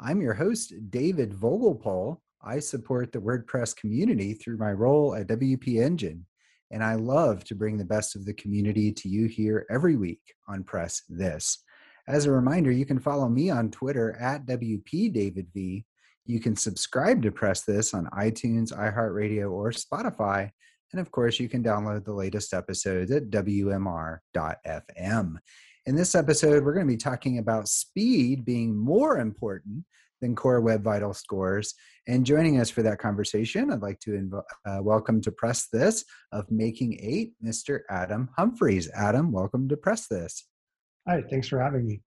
I'm your host, David Vogelpohl. I support the WordPress community through my role at WP Engine, and I love to bring the best of the community to you here every week on Press This. As a reminder, you can follow me on Twitter at WPDavidV. You can subscribe to Press This on iTunes, iHeartRadio, or Spotify. And of course, you can download the latest episodes at WMR.fm. In this episode, we're going to be talking about speed being more important than core web vital scores. And joining us for that conversation, I'd like to inv- uh, welcome to Press This of Making Eight, Mr. Adam Humphreys. Adam, welcome to Press This. Hi, thanks for having me.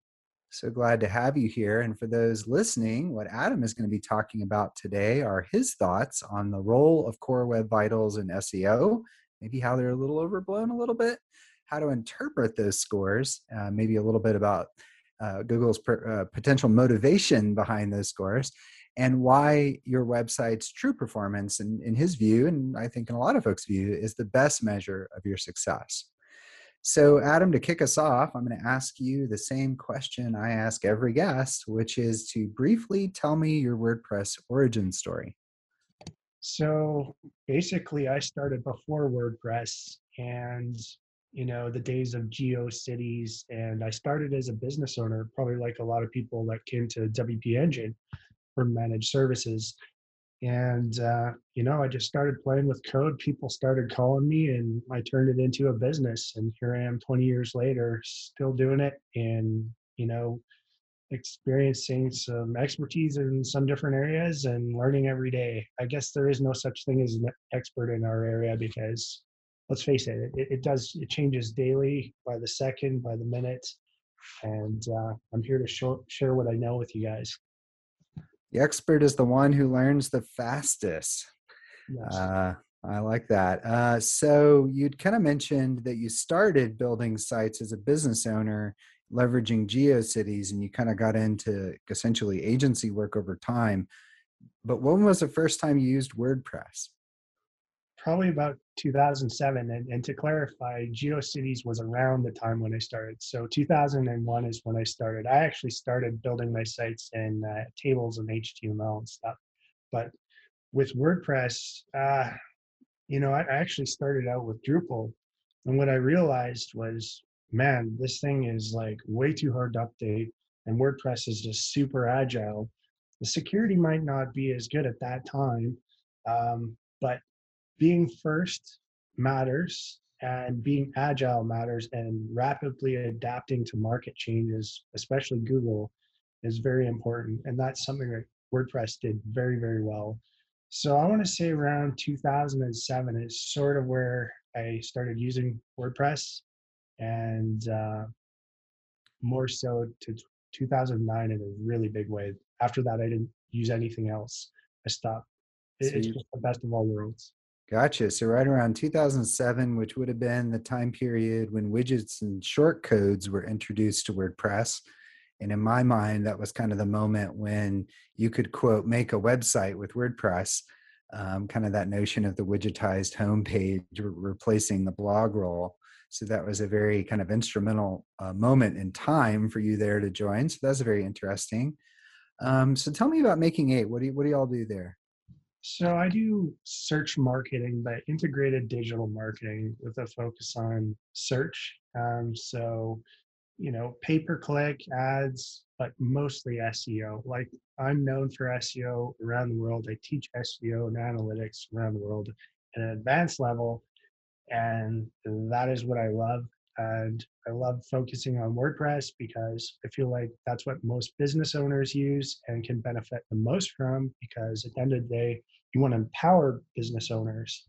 So glad to have you here. And for those listening, what Adam is going to be talking about today are his thoughts on the role of core web vitals in SEO, maybe how they're a little overblown a little bit, how to interpret those scores, uh, maybe a little bit about uh, Google's per, uh, potential motivation behind those scores, and why your website's true performance, in, in his view, and I think in a lot of folks' view, is the best measure of your success. So, Adam, to kick us off, I'm going to ask you the same question I ask every guest, which is to briefly tell me your WordPress origin story. So, basically, I started before WordPress, and you know the days of GeoCities, and I started as a business owner, probably like a lot of people that came to WP Engine for managed services. And uh, you know, I just started playing with code. People started calling me, and I turned it into a business. And here I am, 20 years later, still doing it, and you know, experiencing some expertise in some different areas and learning every day. I guess there is no such thing as an expert in our area because let's face it, it, it does it changes daily by the second, by the minute, and uh, I'm here to show, share what I know with you guys. The expert is the one who learns the fastest. Yes. Uh, I like that. Uh, so you'd kind of mentioned that you started building sites as a business owner, leveraging GeoCities, and you kind of got into essentially agency work over time. But when was the first time you used WordPress? Probably about 2007. And, and to clarify, GeoCities was around the time when I started. So 2001 is when I started. I actually started building my sites in uh, tables and HTML and stuff. But with WordPress, uh, you know, I, actually started out with Drupal. And what I realized was, man, this thing is like way too hard to update. And WordPress is just super agile. The security might not be as good at that time, um, but being first matters and being agile matters and rapidly adapting to market changes especially google is very important. And that's something that WordPress did very, very well. So I want to say around 2007 is sort of where I started using WordPress and uh, more so to 2009 in a really big way. After that, I didn't use anything else. I stopped. So it's just the best of all worlds. Gotcha. So right around 2007, which would have been the time period when widgets and short codes were introduced to WordPress. And in my mind, that was kind of the moment when you could quote make a website with WordPress. Um, kind of that notion of the widgetized homepage re- replacing the blogroll. So that was a very kind of instrumental uh, moment in time for you there to join. So that's very interesting. Um, so tell me about Making Eight. What do you, what do y'all do there? So I do search marketing, but integrated digital marketing with a focus on search. Um, so, you know, pay per click ads, but mostly SEO. Like I'm known for SEO around the world. I teach SEO and analytics around the world at an advanced level, and that is what I love. And I love focusing on WordPress because I feel like that's what most business owners use and can benefit the most from because at the end of the day, you want to empower business owners.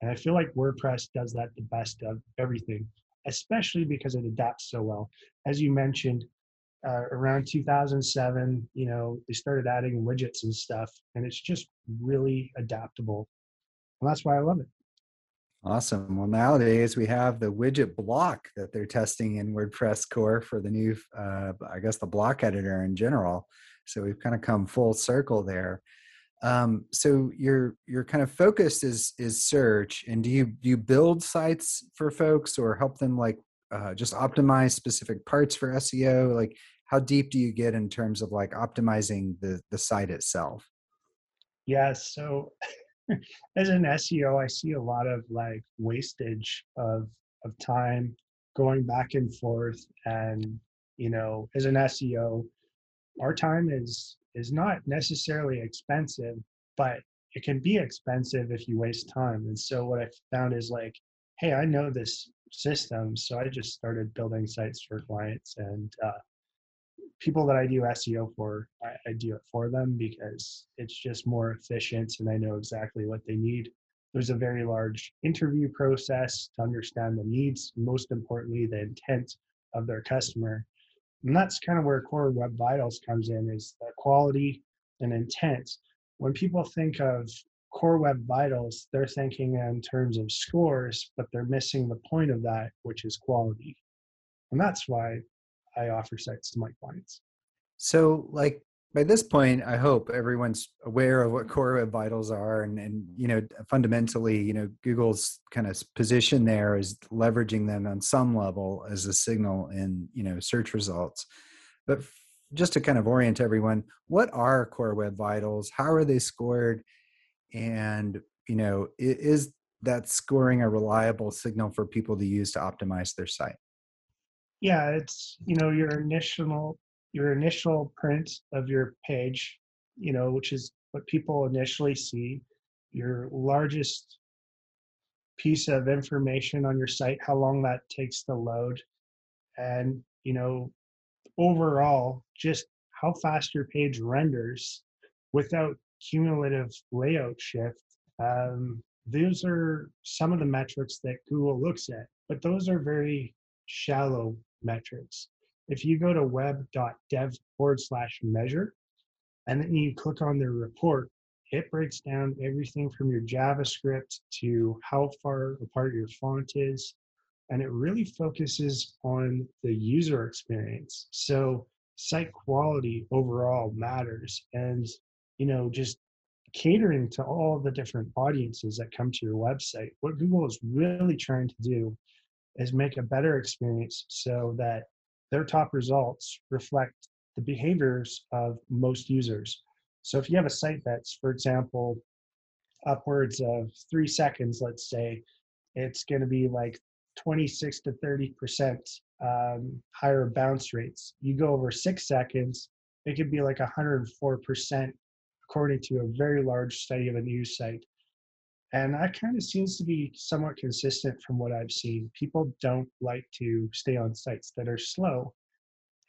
And I feel like WordPress does that the best of everything, especially because it adapts so well. As you mentioned, uh, around 2007, you know, they started adding widgets and stuff, and it's just really adaptable. And that's why I love it. Awesome. Well, nowadays we have the widget block that they're testing in WordPress core for the new, uh, I guess, the block editor in general. So we've kind of come full circle there. Um, so your your kind of focus is is search, and do you do you build sites for folks or help them like uh, just optimize specific parts for SEO? Like, how deep do you get in terms of like optimizing the the site itself? Yeah. So as an SEO, I see a lot of like wastage of of time going back and forth. And you know, as an SEO, our time is is not necessarily expensive, but it can be expensive if you waste time. And so what I found is like, hey, I know this system, so I just started building sites for clients and uh, people that I do SEO for, I, I do it for them because it's just more efficient and I know exactly what they need. There's a very large interview process to understand the needs, most importantly, the intent of their customer. And that's kind of where Core Web Vitals comes in is the quality and intent. When people think of Core Web Vitals, they're thinking in terms of scores, but they're missing the point of that, which is quality. And that's why I offer sites to my clients. So, like by this point, I hope everyone's aware of what core web vitals are, and and you know fundamentally, you know Google's kind of position there is leveraging them on some level as a signal in you know search results. But just to kind of orient everyone, what are core web vitals? How are they scored? And you know, is that scoring a reliable signal for people to use to optimize their site? Yeah it's you know your initial your initial print of your page you know which is what people initially see your largest piece of information on your site how long that takes to load and you know overall just how fast your page renders without cumulative layout shift um, those are some of the metrics that google looks at but those are very shallow metrics. If you go to web.dev forward slash measure, and then you click on the report, it breaks down everything from your JavaScript to how far apart your font is. And it really focuses on the user experience. So site quality overall matters. And, you know, just catering to all the different audiences that come to your website. What Google is really trying to do is make a better experience so that their top results reflect the behaviors of most users. So if you have a site that's, for example, upwards of three seconds, let's say, it's going to be like 26 to 30 percent um, higher bounce rates. You go over six seconds, it could be like 104 percent, according to a very large study of a news site. And that kind of seems to be somewhat consistent from what I've seen. People don't like to stay on sites that are slow.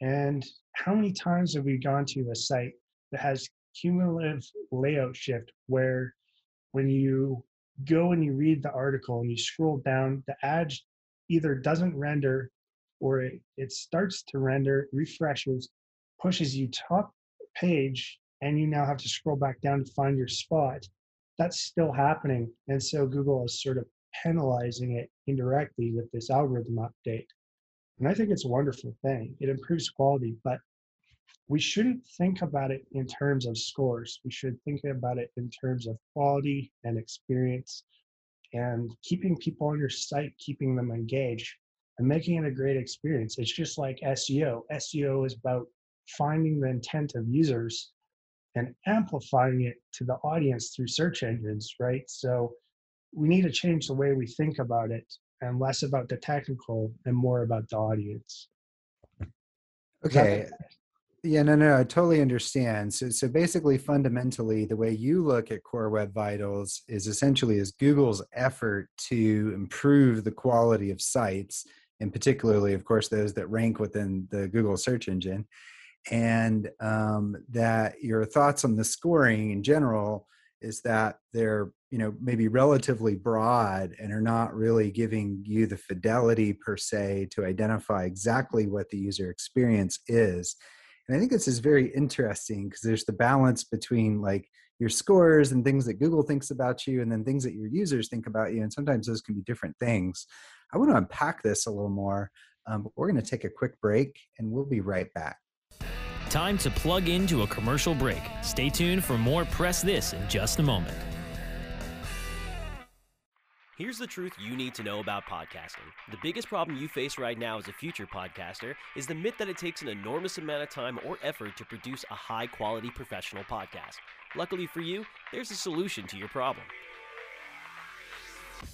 And how many times have we gone to a site that has cumulative layout shift where when you go and you read the article and you scroll down, the ad either doesn't render or it, it starts to render, refreshes, pushes you top page, and you now have to scroll back down to find your spot. That's still happening. And so Google is sort of penalizing it indirectly with this algorithm update. And I think it's a wonderful thing. It improves quality, but we shouldn't think about it in terms of scores. We should think about it in terms of quality and experience and keeping people on your site, keeping them engaged and making it a great experience. It's just like SEO. SEO is about finding the intent of users and amplifying it to the audience through search engines, right? So we need to change the way we think about it and less about the technical and more about the audience. Okay. Yeah, no, no, I totally understand. So, so basically, fundamentally, the way you look at Core Web Vitals is essentially is Google's effort to improve the quality of sites, and particularly, of course, those that rank within the Google search engine, and um, that your thoughts on the scoring in general is that they're you know maybe relatively broad and are not really giving you the fidelity per se to identify exactly what the user experience is. And i think this is very interesting because there's the balance between like your scores and things that google thinks about you and then things that your users think about you and sometimes those can be different things. I want to unpack this a little more um, but we're going to take a quick break and we'll be right back Time to plug into a commercial break. Stay tuned for more Press This in just a moment. Here's the truth you need to know about podcasting. The biggest problem you face right now as a future podcaster is the myth that it takes an enormous amount of time or effort to produce a high quality professional podcast. Luckily for you, there's a solution to your problem.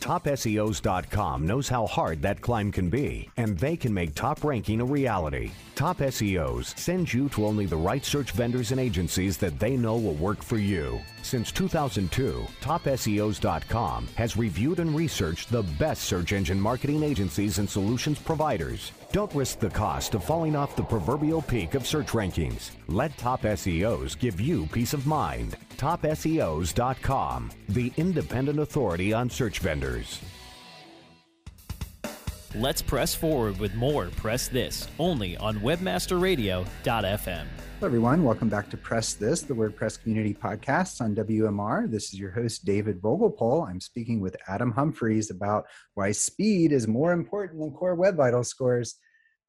TopSEOs.com knows how hard that climb can be, and they can make top ranking a reality. Top SEOs sends you to only the right search vendors and agencies that they know will work for you. Since 2002, TopSEOs.com has reviewed and researched the best search engine marketing agencies and solutions providers. Don't risk the cost of falling off the proverbial peak of search rankings. Let Top SEOs give you peace of mind. TopSEOs.com, the independent authority on search vendors. Let's press forward with more Press This only on webmasterradio.fm. Hello, everyone. Welcome back to Press This, the WordPress community podcast on WMR. This is your host, David Vogelpohl. I'm speaking with Adam Humphreys about why speed is more important than core web vital scores.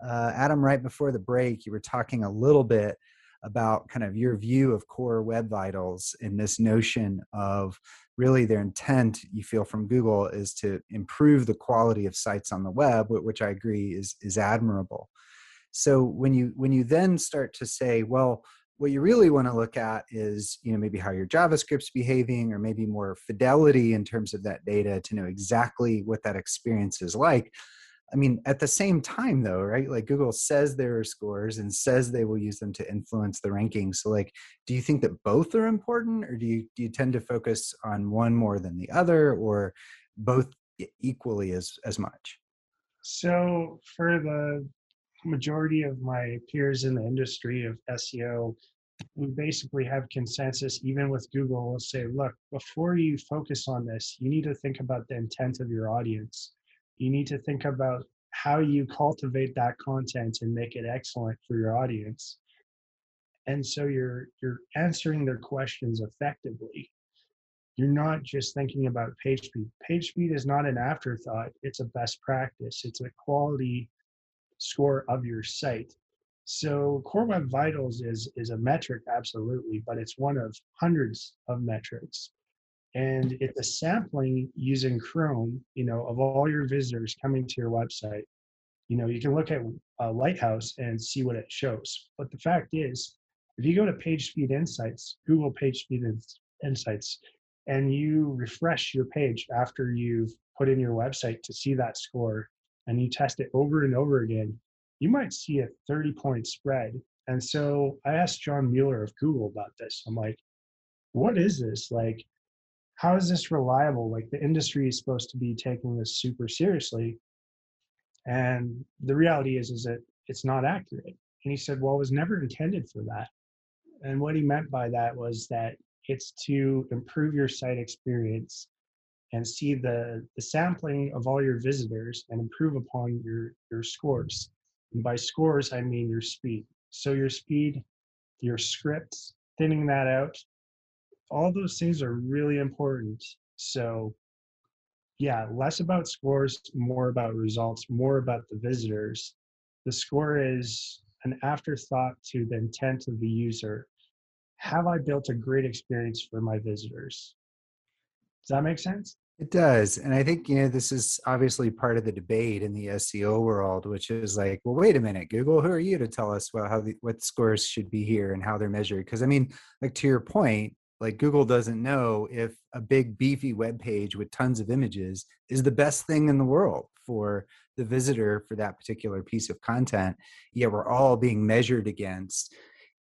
Uh, Adam, right before the break, you were talking a little bit about kind of your view of core web vitals and this notion of really their intent you feel from google is to improve the quality of sites on the web which i agree is is admirable. So when you when you then start to say well what you really want to look at is you know maybe how your javascript's behaving or maybe more fidelity in terms of that data to know exactly what that experience is like I mean, at the same time, though, right? Like Google says there are scores and says they will use them to influence the rankings. So, like, do you think that both are important, or do you do you tend to focus on one more than the other, or both equally as as much? So, for the majority of my peers in the industry of SEO, we basically have consensus. Even with Google, we'll say, look, before you focus on this, you need to think about the intent of your audience you need to think about how you cultivate that content and make it excellent for your audience. And so you're you're answering their questions effectively. You're not just thinking about page speed page speed is not an afterthought. It's a best practice. It's a quality score of your site. So core web vitals is is a metric absolutely but it's one of hundreds of metrics and it's a sampling using chrome you know of all your visitors coming to your website you know you can look at a lighthouse and see what it shows but the fact is if you go to PageSpeed Insights, Google PageSpeed Insights, and you refresh your page after you've put in your website to see that score, and you test it over and over again, you might see a 30 point spread. And so I asked John Mueller of Google about this. I'm like, what is this? Like, how is this reliable? Like, the industry is supposed to be taking this super seriously. And the reality is, is that it's not accurate. And he said, well, it was never intended for that. And what he meant by that was that it's to improve your site experience and see the, the sampling of all your visitors and improve upon your, your scores. And by scores, I mean your speed. So your speed, your scripts, thinning that out, all those things are really important. So yeah, less about scores, more about results, more about the visitors. The score is an afterthought to the intent of the user. Have I built a great experience for my visitors? Does that make sense? It does. And I think, you know, this is obviously part of the debate in the SEO world, which is like, well, wait a minute, Google, who are you to tell us well how the, what scores should be here and how they're measured? Because I mean, like to your point, like Google doesn't know if a big beefy web page with tons of images is the best thing in the world for the visitor for that particular piece of content. Yet we're all being measured against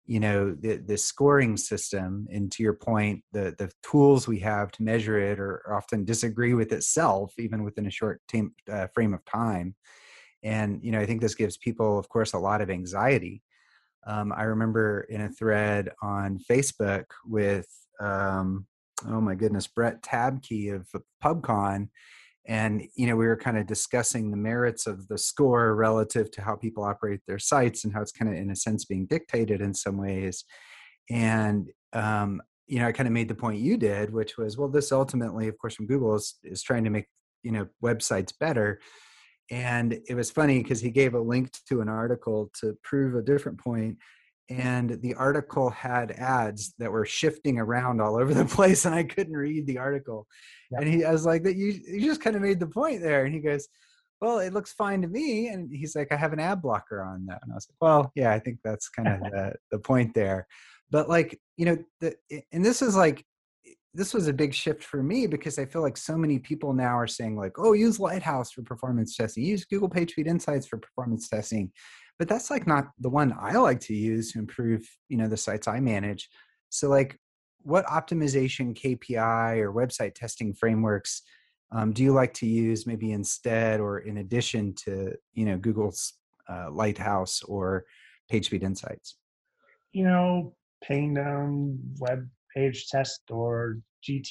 you know the the scoring system and to your point the the tools we have to measure it or often disagree with itself even within a short time, uh, frame of time and you know i think this gives people of course a lot of anxiety um, i remember in a thread on facebook with um, oh my goodness brett tabke of pubcon and you know we were kind of discussing the merits of the score relative to how people operate their sites and how it's kind of in a sense being dictated in some ways. And um, you know i kind of made the point you did which was well this ultimately of course from google is, is trying to make you know websites better and it was funny because he gave a link to an article to prove a different point and the article had ads that were shifting around all over the place and i couldn't read the article. Yeah. and he i was like that you you just kind of made the point there. And he goes well it looks fine to me. And he's like i have an ad blocker on that. And i was like well yeah i think that's kind of the, the point there. But like you know the and this is like this was a big shift for me because i feel like so many people now are saying like oh use lighthouse for performance testing. Use google pagespeed insights for performance testing. But that's like not the one i like to use to improve you know the sites i manage. So like what optimization kpi or website testing frameworks um, do you like to use maybe instead or in addition to you know google's uh, lighthouse or pagespeed insights? You know Pingdom web page test or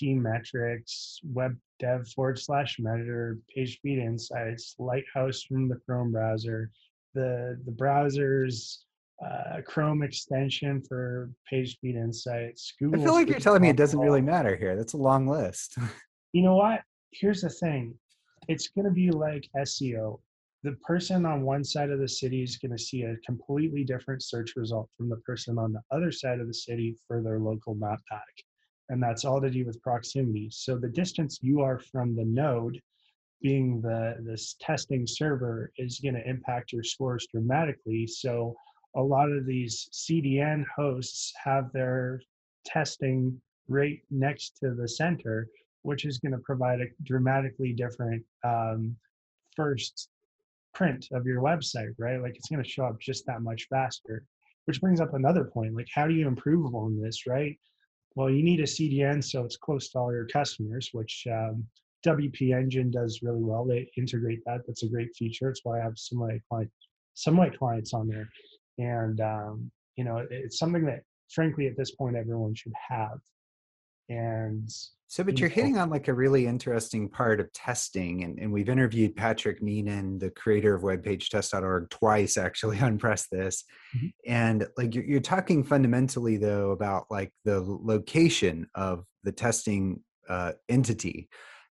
metrics, web dev forward slash measure pagespeed insights lighthouse from the chrome browser the the browser's uh, Chrome extension for page PageSpeed Insights. Google I feel like you're telling me it doesn't really matter here. That's a long list. you know what? Here's the thing. It's going to be like SEO. The person on one side of the city is going to see a completely different search result from the person on the other side of the city for their local map pack. And that's all to do with proximity. So the distance you are from the node being the this testing server is going to impact your scores dramatically. So a lot of these CDN hosts have their testing right next to the center, which is going to provide a dramatically different um, first print of your website, right? Like it's going to show up just that much faster. Which brings up another point, like how do you improve on this, right? Well, you need a CDN so it's close to all your customers, which um, WP Engine does really well. They integrate that. That's a great feature. It's why I have some of my clients, some of my clients on there, and um, you know, it's something that frankly at this point everyone should have. And so, but you're hitting on like a really interesting part of testing. And, and we've interviewed Patrick Meenan, the creator of webpagetest.org, twice actually on Press This. Mm-hmm. And like you're, you're talking fundamentally, though, about like the location of the testing uh, entity.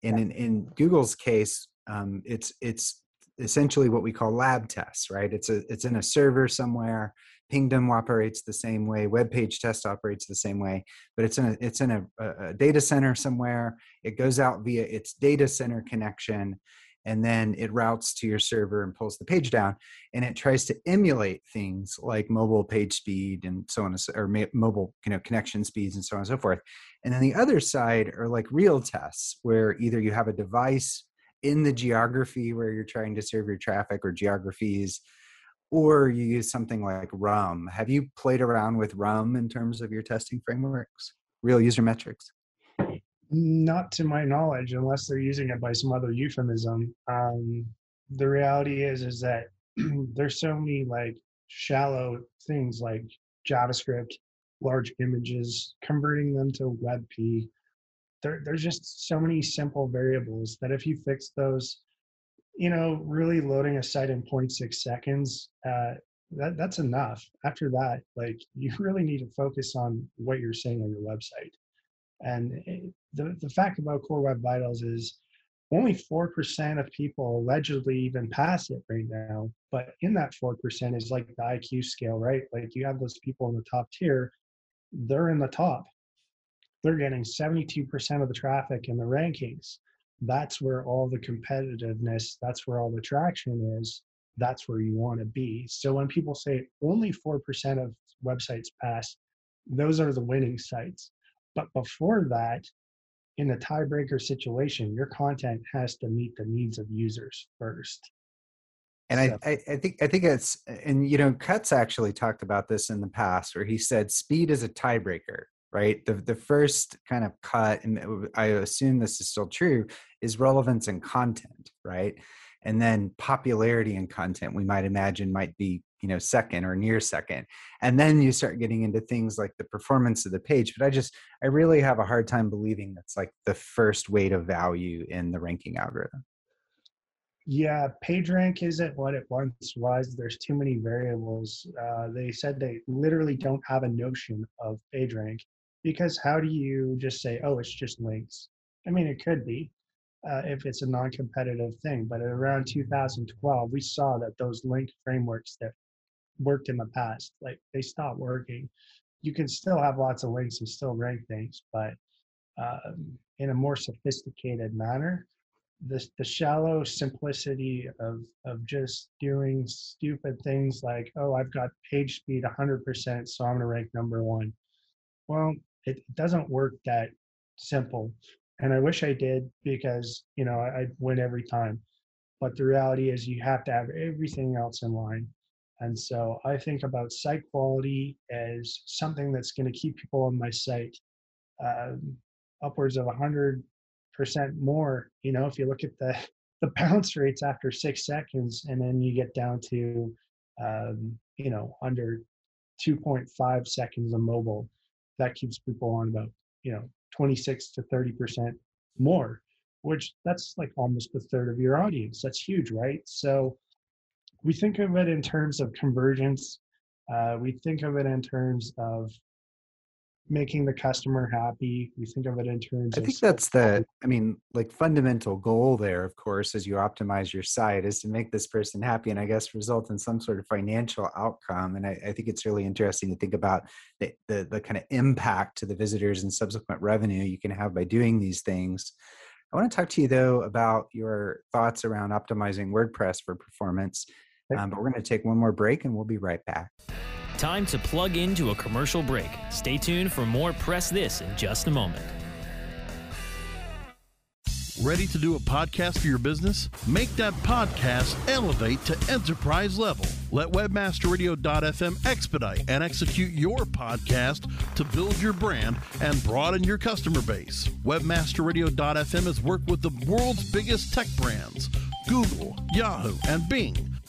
And in, in Google's case, um, it's it's essentially what we call lab tests, right? It's a it's in a server somewhere. Pingdom operates the same way. Web page test operates the same way, but it's in a it's in a, a data center somewhere. It goes out via its data center connection, and then it routes to your server and pulls the page down. And it tries to emulate things like mobile page speed and so on, or mobile you know connection speeds and so on and so forth. And then the other side are like real tests, where either you have a device in the geography where you're trying to serve your traffic or geographies or you use something like rum. Have you played around with rum in terms of your testing frameworks? Real user metrics? Not to my knowledge unless they're using it by some other euphemism. Um, the reality is is that there's so many like shallow things like javascript large images converting them to webp there, there's just so many simple variables that if you fix those, you know, really loading a site in 0.6 seconds, uh, that, that's enough. After that, like you really need to focus on what you're saying on your website. And eh, the, the fact about Core Web Vitals is only 4% of people allegedly even pass it right now. But in that 4% is like the IQ scale, right? Like you have those people in the top tier, they're in the top they're getting 72% of the traffic in the rankings. That's where all the competitiveness, that's where all the traction is. That's where you want to be. So when people say only 4% of websites pass, those are the winning sites. But before that, in a tiebreaker situation, your content has to meet the needs of users first. And so. I, I, think I think it's and you know Cutts actually talked about this in the past where he said speed is a tiebreaker right? The the first kind of cut and i assume this is still true is relevance and content right? And then popularity and content we might imagine might be you know second or near second. And then you start getting into things like the performance of the page but i just i really have a hard time believing that's like the first weight of value in the ranking algorithm. Yeah pagerank isn't what it once was. There's too many variables. Uh, they said they literally don't have a notion of pagerank because how do you just say oh it's just links? I mean it could be uh, if it's a non-competitive thing but around 2012 we saw that those link frameworks that worked in the past like they stopped working. You can still have lots of links and still rank things but um, in a more sophisticated manner the, the shallow simplicity of of just doing stupid things like oh i've got page speed 100% so i'm going to rank number one. Well it doesn't work that simple. And I wish I did because, you know, I, would win every time. But the reality is you have to have everything else in line. And so I think about site quality as something that's going to keep people on my site um, upwards of 100% more. You know, if you look at the, the bounce rates after six seconds and then you get down to, um, you know, under 2.5 seconds of mobile, that keeps people on about you know 26 to 30 percent more which that's like almost a third of your audience. That's huge right? So we think of it in terms of convergence uh, we think of it in terms of making the customer happy. We think of it in terms. I think that's the. I mean, like fundamental goal there, of course, as you optimize your site, is to make this person happy, and I guess result in some sort of financial outcome. And I, I think it's really interesting to think about the, the the kind of impact to the visitors and subsequent revenue you can have by doing these things. I want to talk to you though about your thoughts around optimizing WordPress for performance. Um, but we're going to take one more break, and we'll be right back. Time to plug into a commercial break. Stay tuned for more Press This in just a moment. Ready to do a podcast for your business? Make that podcast elevate to enterprise level. Let webmasterradio.fm expedite and execute your podcast to build your brand and broaden your customer base. Webmasterradio.fm has worked with the world's biggest tech brands Google, Yahoo, and Bing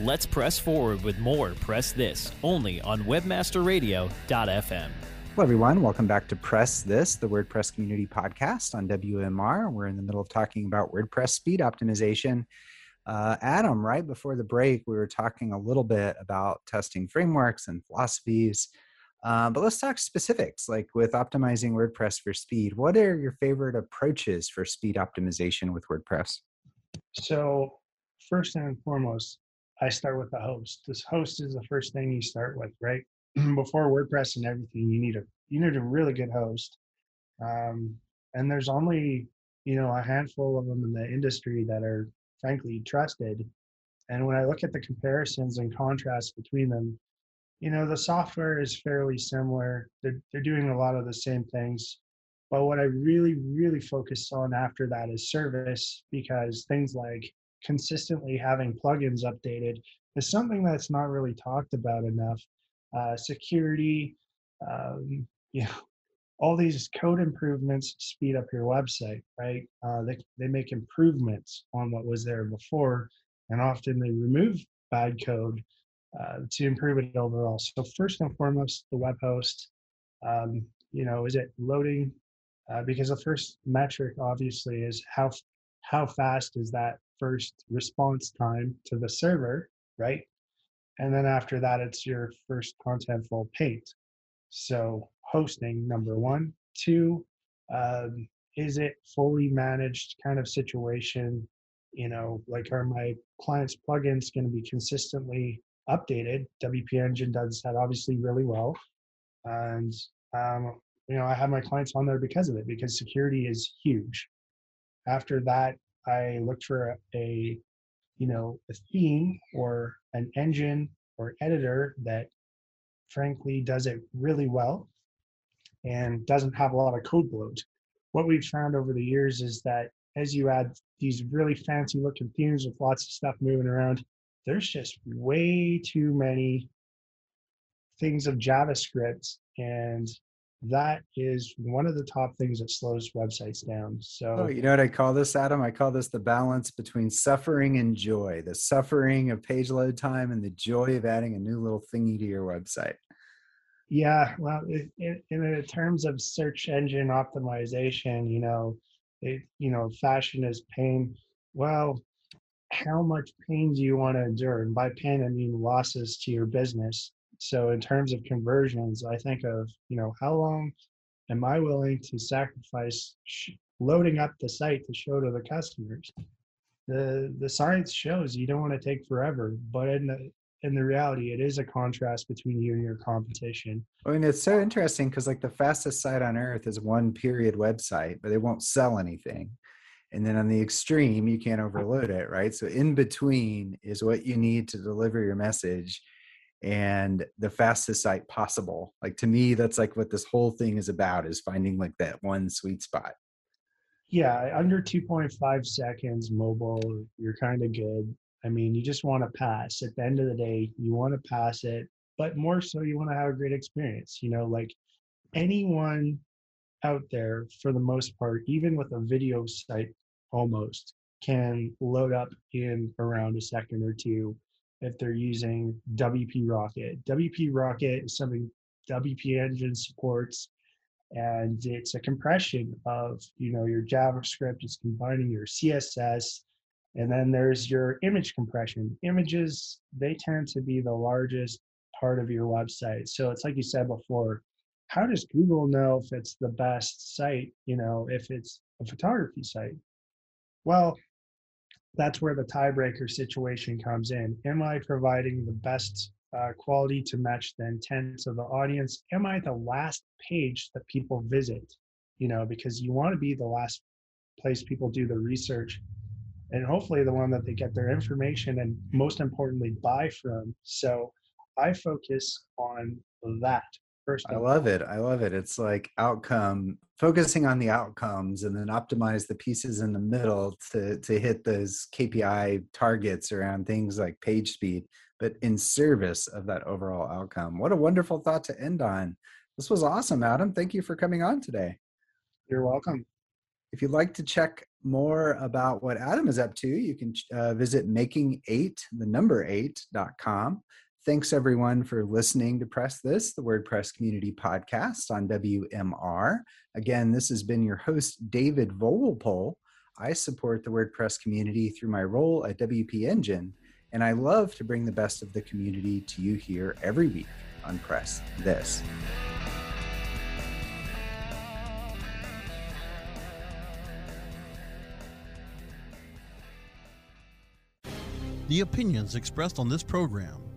Let's press forward with more Press This only on WebmasterRadio.fm. Hello, everyone. Welcome back to Press This, the WordPress community podcast on WMR. We're in the middle of talking about WordPress speed optimization. Uh, Adam, right before the break, we were talking a little bit about testing frameworks and philosophies. Uh, but let's talk specifics, like with optimizing WordPress for speed. What are your favorite approaches for speed optimization with WordPress? So, first and foremost, I start with the host. This host is the first thing you start with, right? Before WordPress and everything, you need a you need a really good host. Um, and there's only you know a handful of them in the industry that are frankly trusted. And when I look at the comparisons and contrasts between them, you know the software is fairly similar. They're they're doing a lot of the same things. But what I really, really focus on after that is service because things like consistently having plugins updated is something that's not really talked about enough. Uh, security, um, you know, all these code improvements speed up your website, right? Uh, they, they make improvements on what was there before, and often they remove bad code uh, to improve it overall. So first and foremost, the web host, um, you know, is it loading? Uh, because the first metric obviously is how how fast is that first response time to the server, right? And then after that, it's your first contentful paint. So hosting number one, two, um, is it fully managed kind of situation? You know, like are my clients' plugins going to be consistently updated? WP Engine does that obviously really well, and um, you know I have my clients on there because of it because security is huge. After that, I looked for a, you know a theme or an engine or editor that frankly does it really well and doesn't have a lot of code bloat. What we've found over the years is that as you add these really fancy looking themes with lots of stuff moving around, there's just way too many things of JavaScript and that is one of the top things that slows websites down. Oh, so, oh, you know what I call this, Adam? I call this the balance between suffering and joy. The suffering of page load time and the joy of adding a new little thingy to your website. Yeah, well, in, in terms of search engine optimization, you know, it, you know, fashion is pain. Well, how much pain do you want to endure? And by pain, I mean losses to your business so in terms of conversions, I think of, you know, how long am I willing to sacrifice sh- loading up the site to show to the customers? The the science shows you don't want to take forever, but in the in the reality, it is a contrast between you and your competition. I mean, it's so uh, interesting because like the fastest site on earth is one period website, but it won't sell anything. And then on the extreme, you can't overload it, right? So in between is what you need to deliver your message and the fastest site possible. Like to me, that's like what this whole thing is about is finding like that one sweet spot. Yeah, under 2.5 seconds mobile, you're kind of good. I mean, you just want to pass. At the end of the day, you want to pass it, but more so you want to have a great experience. You know, like anyone out there for the most part, even with a video site almost can load up in around a second or two if they're using WP Rocket. WP Rocket is something WP Engine supports, and it's a compression of you know your JavaScript. It's combining your CSS, and then there's your image compression. Images they tend to be the largest part of your website. So it's like you said before, how does Google know if it's the best site, you know, if it's a photography site? Well, that's where the tiebreaker situation comes in. Am I providing the best uh, quality to match the intent of the audience? Am I the last page that people visit? You know, because you want to be the last place people do the research and hopefully the one that they get their information and most importantly buy from. So I focus on that first. I love it. I love it. It's like outcome focusing on the outcomes and then optimize the pieces in the middle to to hit those KPI targets around things like page speed, but in service of that overall outcome. What a wonderful thought to end on. This was awesome, Adam. Thank you for coming on today. You're welcome. If you'd like to check more about what Adam is up to, you can uh, visit making8, the number 8.com. Thanks everyone for listening to Press This, the WordPress community podcast on WMR. Again, this has been your host, David Vogelpohl. I support the WordPress community through my role at WP Engine, and I love to bring the best of the community to you here every week on Press This. The opinions expressed on this program